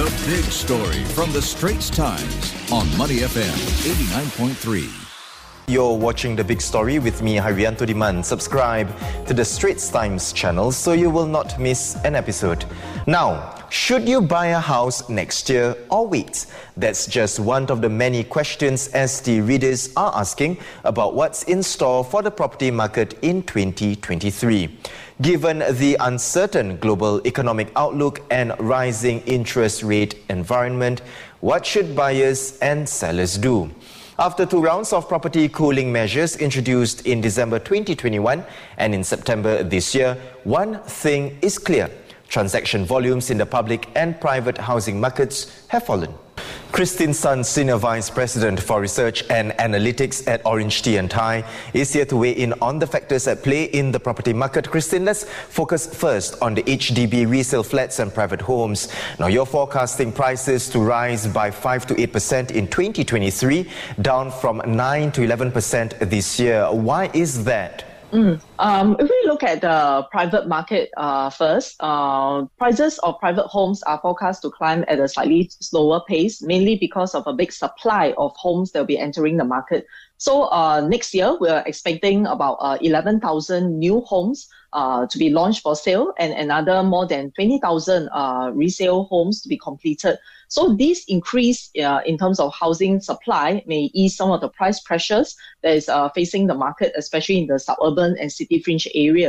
The big story from the Straits Times on Money FM 89.3. You're watching The Big Story with me, Hairianto Diman. Subscribe to the Straits Times channel so you will not miss an episode. Now, should you buy a house next year or wait? That's just one of the many questions the readers are asking about what's in store for the property market in 2023. Given the uncertain global economic outlook and rising interest rate environment, what should buyers and sellers do? After two rounds of property cooling measures introduced in December 2021 and in September this year, one thing is clear. Transaction volumes in the public and private housing markets have fallen. Christine Sun, Senior Vice President for Research and Analytics at OrangeTee & Tie, is here to weigh in on the factors at play in the property market. Christine, let's focus first on the HDB resale flats and private homes. Now, you're forecasting prices to rise by 5 to 8% in 2023, down from 9 to 11% this year. Why is that? Mm. Um, if we look at the private market uh, first, uh, prices of private homes are forecast to climb at a slightly slower pace, mainly because of a big supply of homes that will be entering the market. So uh, next year, we're expecting about uh, 11,000 new homes uh, to be launched for sale and another more than 20,000 uh, resale homes to be completed. So this increase in terms of housing supply may ease some of the price pressures that is facing the market, especially in the suburban and city fringe areas.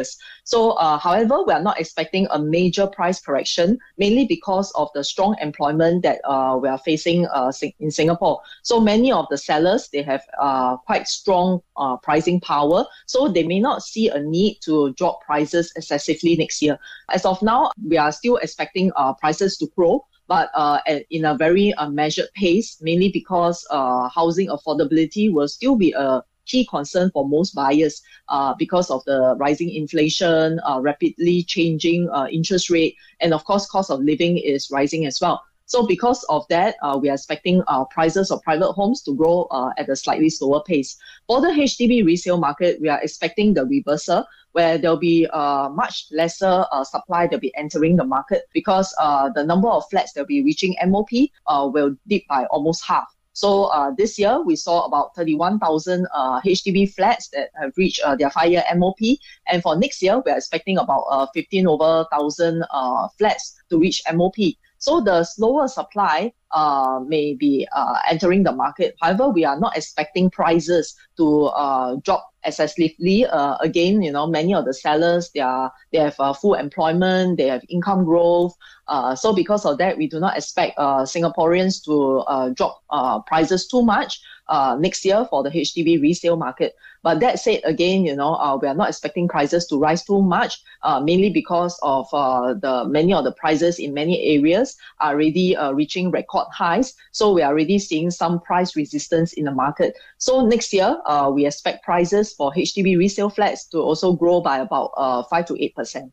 So, uh, however, we are not expecting a major price correction, mainly because of the strong employment that uh, we are facing uh, in Singapore. So many of the sellers, they have uh, quite strong uh, pricing power, so they may not see a need to drop prices excessively next year. As of now, we are still expecting uh, prices to grow, but uh, in a very uh, measured pace, mainly because uh, housing affordability will still be a key concern for most buyers uh, because of the rising inflation, uh, rapidly changing uh, interest rate, and of course, cost of living is rising as well. So because of that, uh, we are expecting uh, prices of private homes to grow uh, at a slightly slower pace. For the HDB resale market, we are expecting the reversal where there'll be uh, much lesser uh, supply that'll be entering the market because uh, the number of flats that'll be reaching MOP uh, will dip by almost half. So uh, this year we saw about 31,000 uh, HDB flats that have reached uh, their five-year MOP, and for next year we're expecting about uh, 15 over thousand uh, flats to reach MOP. So the slower supply uh, may be uh, entering the market. However, we are not expecting prices to uh, drop excessively. Uh, again, you know, many of the sellers they are they have uh, full employment, they have income growth. Uh, so because of that, we do not expect uh, Singaporeans to uh, drop uh, prices too much uh, next year for the HDB resale market. But that said, again, you know, uh, we are not expecting prices to rise too much, uh, mainly because of uh, the many of the prices in many areas are already uh, reaching record highs. So we are already seeing some price resistance in the market. So next year, uh, we expect prices for HDB resale flats to also grow by about uh, five to eight percent.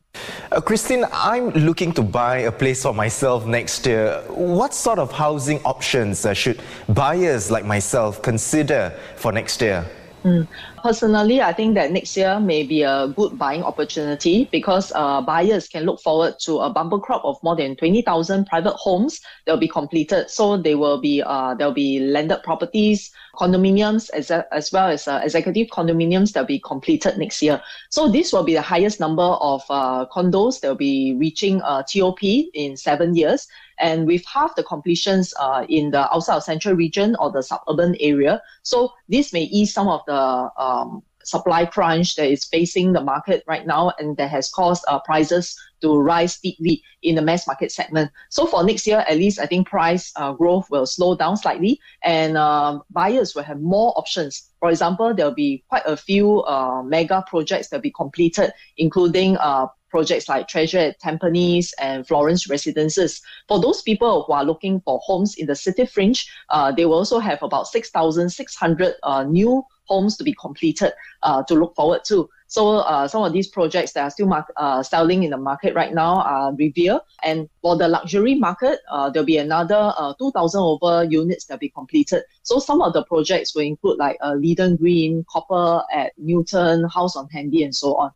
Uh, Christine, I'm looking to buy a place for myself next year. What sort of housing options uh, should buyers like myself consider for next year? Mm. Personally, I think that next year may be a good buying opportunity because uh, buyers can look forward to a bumper crop of more than 20,000 private homes that will be completed. So they will be uh, there will be landed properties, condominiums, as, as well as uh, executive condominiums that will be completed next year. So this will be the highest number of uh, condos that will be reaching uh, TOP in seven years. And with half the completions uh, in the outside of central region or the suburban area, so this may ease some of the um, supply crunch that is facing the market right now and that has caused uh, prices to rise steeply in the mass market segment. So for next year, at least I think price uh, growth will slow down slightly and uh, buyers will have more options. For example, there'll be quite a few uh, mega projects that will be completed, including uh, projects like Treasure at Tampines and Florence Residences. For those people who are looking for homes in the city fringe, uh, they will also have about 6,600 uh, new homes to be completed uh, to look forward to. So uh, some of these projects that are still mark, uh, selling in the market right now are Riviere. And for the luxury market, uh, there'll be another uh, 2,000 over units that will be completed. So some of the projects will include like uh, Leedon Green, Kopar at Newton, Haus on Handy, and so on.